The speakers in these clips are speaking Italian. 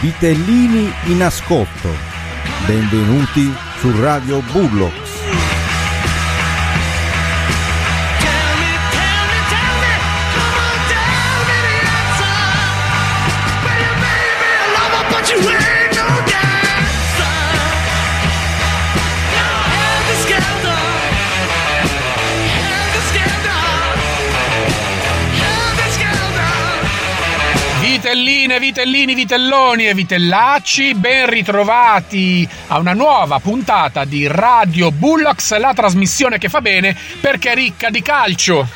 Vitellini in ascolto. Benvenuti su Radio Bullocks. Vitelline, vitellini, vitelloni e vitellacci, ben ritrovati a una nuova puntata di Radio Bullocks, la trasmissione che fa bene perché è ricca di calcio.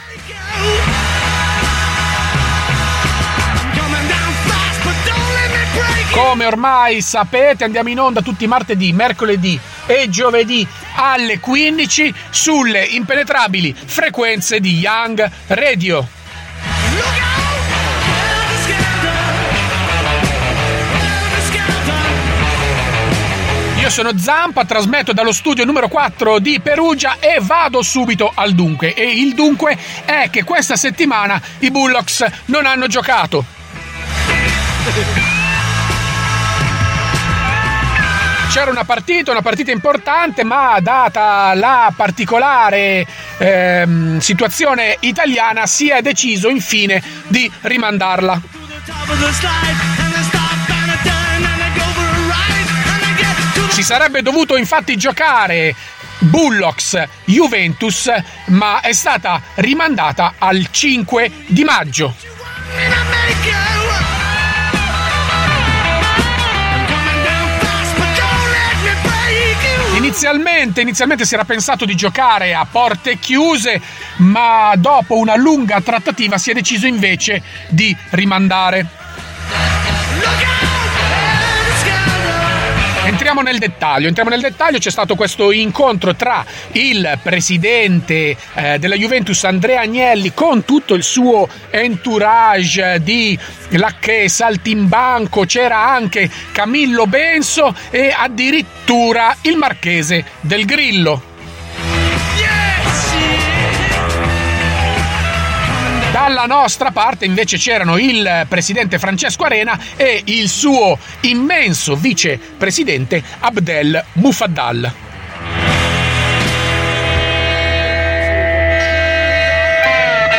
Come ormai sapete andiamo in onda tutti martedì, mercoledì e giovedì alle 15 sulle impenetrabili frequenze di Young Radio. Io sono Zampa, trasmetto dallo studio numero 4 di Perugia e vado subito al dunque. E il dunque è che questa settimana i Bullocks non hanno giocato. C'era una partita, una partita importante, ma data la particolare ehm, situazione italiana si è deciso infine di rimandarla. Si sarebbe dovuto infatti giocare Bullocks Juventus, ma è stata rimandata al 5 di maggio. Inizialmente, inizialmente, si era pensato di giocare a porte chiuse, ma dopo una lunga trattativa si è deciso invece di rimandare. Entriamo nel dettaglio, entriamo nel dettaglio, c'è stato questo incontro tra il presidente eh, della Juventus Andrea Agnelli con tutto il suo entourage di lacchè, saltimbanco, c'era anche Camillo Benso e addirittura il marchese del Grillo. Dalla nostra parte invece c'erano il presidente Francesco Arena e il suo immenso vicepresidente Abdel Mufaddal.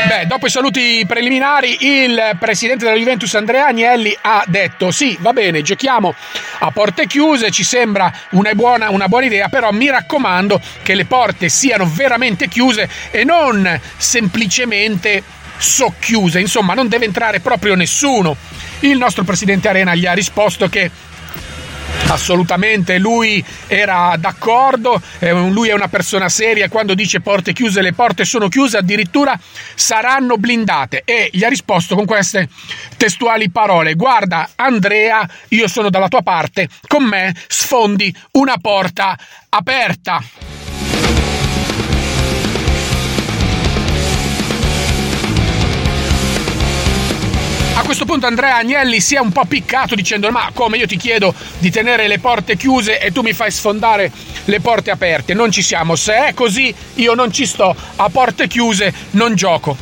Beh, dopo i saluti preliminari, il presidente della Juventus Andrea Agnelli ha detto: Sì, va bene, giochiamo a porte chiuse, ci sembra una buona, una buona idea, però mi raccomando che le porte siano veramente chiuse e non semplicemente socchiuse, insomma, non deve entrare proprio nessuno. Il nostro presidente Arena gli ha risposto che Assolutamente, lui era d'accordo, lui è una persona seria, quando dice porte chiuse le porte sono chiuse, addirittura saranno blindate e gli ha risposto con queste testuali parole, guarda Andrea, io sono dalla tua parte, con me sfondi una porta aperta. Questo punto Andrea Agnelli si è un po' piccato dicendo ma come io ti chiedo di tenere le porte chiuse e tu mi fai sfondare le porte aperte, non ci siamo, se è così io non ci sto, a porte chiuse non gioco.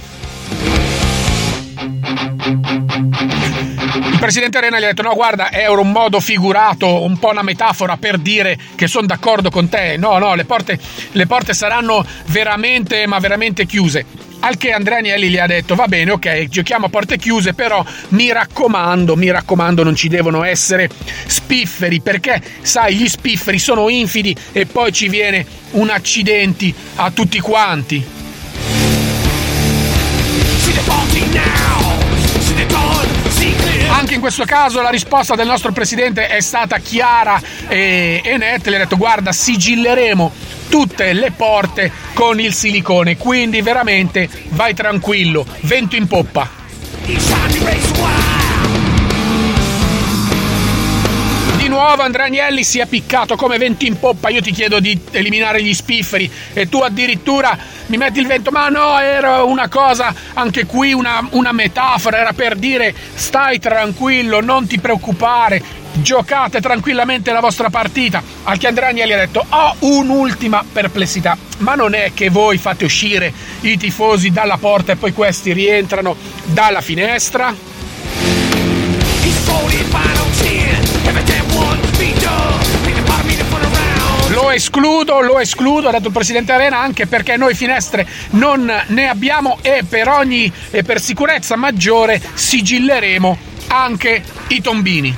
Il presidente Arena gli ha detto: No, guarda, è un modo figurato, un po' una metafora per dire che sono d'accordo con te. No, no, le porte, le porte saranno veramente, ma veramente chiuse. Al che Andrea Agnelli gli ha detto: Va bene, ok, giochiamo a porte chiuse, però mi raccomando, mi raccomando, non ci devono essere spifferi, perché sai, gli spifferi sono infidi e poi ci viene un accidenti a tutti quanti. Anche in questo caso la risposta del nostro presidente è stata chiara e, e netta. Le ha detto: Guarda, sigilleremo tutte le porte con il silicone. Quindi veramente vai tranquillo, vento in poppa. Andrea Agnelli si è piccato come vento in poppa. Io ti chiedo di eliminare gli spifferi e tu addirittura mi metti il vento. Ma no, era una cosa, anche qui una, una metafora, era per dire stai tranquillo, non ti preoccupare giocate tranquillamente la vostra partita. Al che Andrea Agnelli ha detto: Ho un'ultima perplessità, ma non è che voi fate uscire i tifosi dalla porta e poi questi rientrano dalla finestra? Lo escludo, lo escludo, ha detto il presidente Arena, anche perché noi finestre non ne abbiamo e per ogni e per sicurezza maggiore sigilleremo anche i tombini.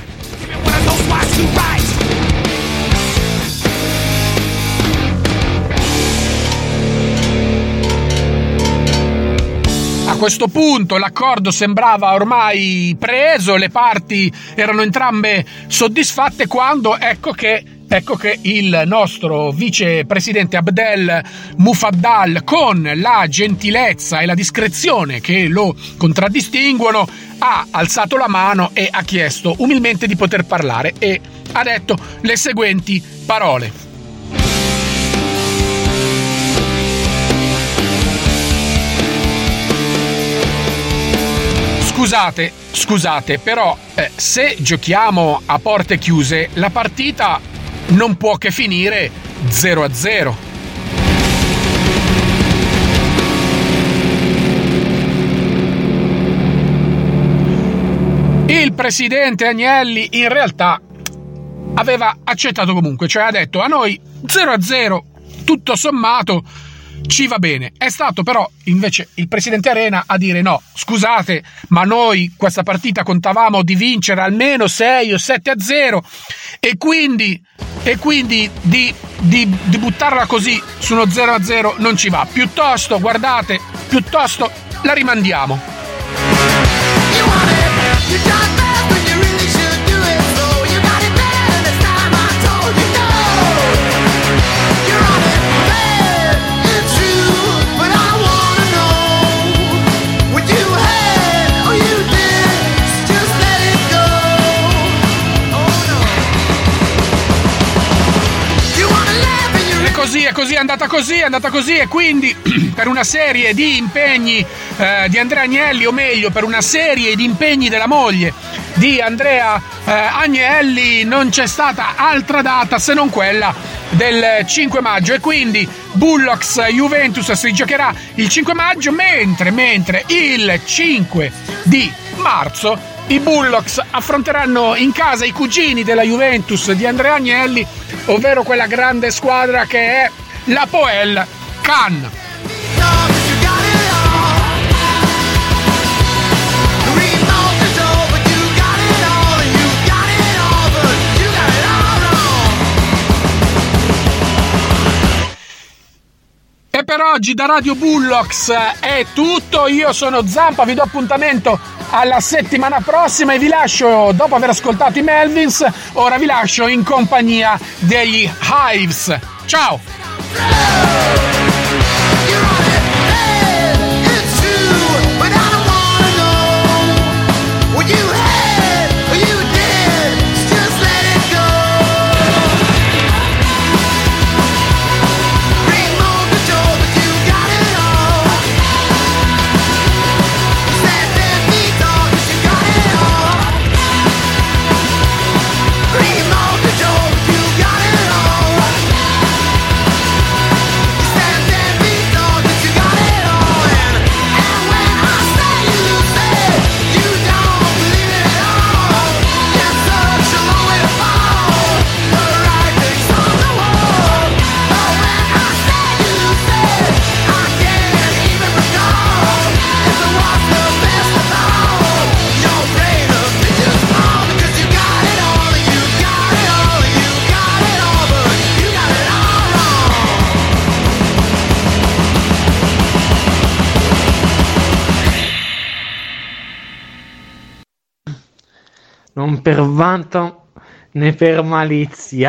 A questo punto l'accordo sembrava ormai preso, le parti erano entrambe soddisfatte quando ecco che Ecco che il nostro vicepresidente Abdel Mufaddal, con la gentilezza e la discrezione che lo contraddistinguono, ha alzato la mano e ha chiesto umilmente di poter parlare e ha detto le seguenti parole. Scusate, scusate, però eh, se giochiamo a porte chiuse, la partita non può che finire 0 a 0. Il presidente Agnelli in realtà aveva accettato comunque, cioè ha detto a noi 0 a 0, tutto sommato ci va bene. È stato però invece il presidente Arena a dire no, scusate, ma noi questa partita contavamo di vincere almeno 6 o 7 a 0 e quindi, e quindi di, di, di buttarla così su uno 0 a 0 non ci va. Piuttosto, guardate, piuttosto la rimandiamo. Così, è andata così, è andata così e quindi per una serie di impegni eh, di Andrea Agnelli, o meglio per una serie di impegni della moglie di Andrea eh, Agnelli non c'è stata altra data se non quella del 5 maggio. E quindi Bullocks Juventus si giocherà il 5 maggio mentre, mentre il 5 di marzo i Bullocks affronteranno in casa i cugini della Juventus di Andrea Agnelli, ovvero quella grande squadra che è la Poel Cannes. E per oggi da Radio Bullocks è tutto, io sono Zampa, vi do appuntamento alla settimana prossima e vi lascio, dopo aver ascoltato i Melvins, ora vi lascio in compagnia degli Hives. Ciao! Yeah. Non per vanto né per malizia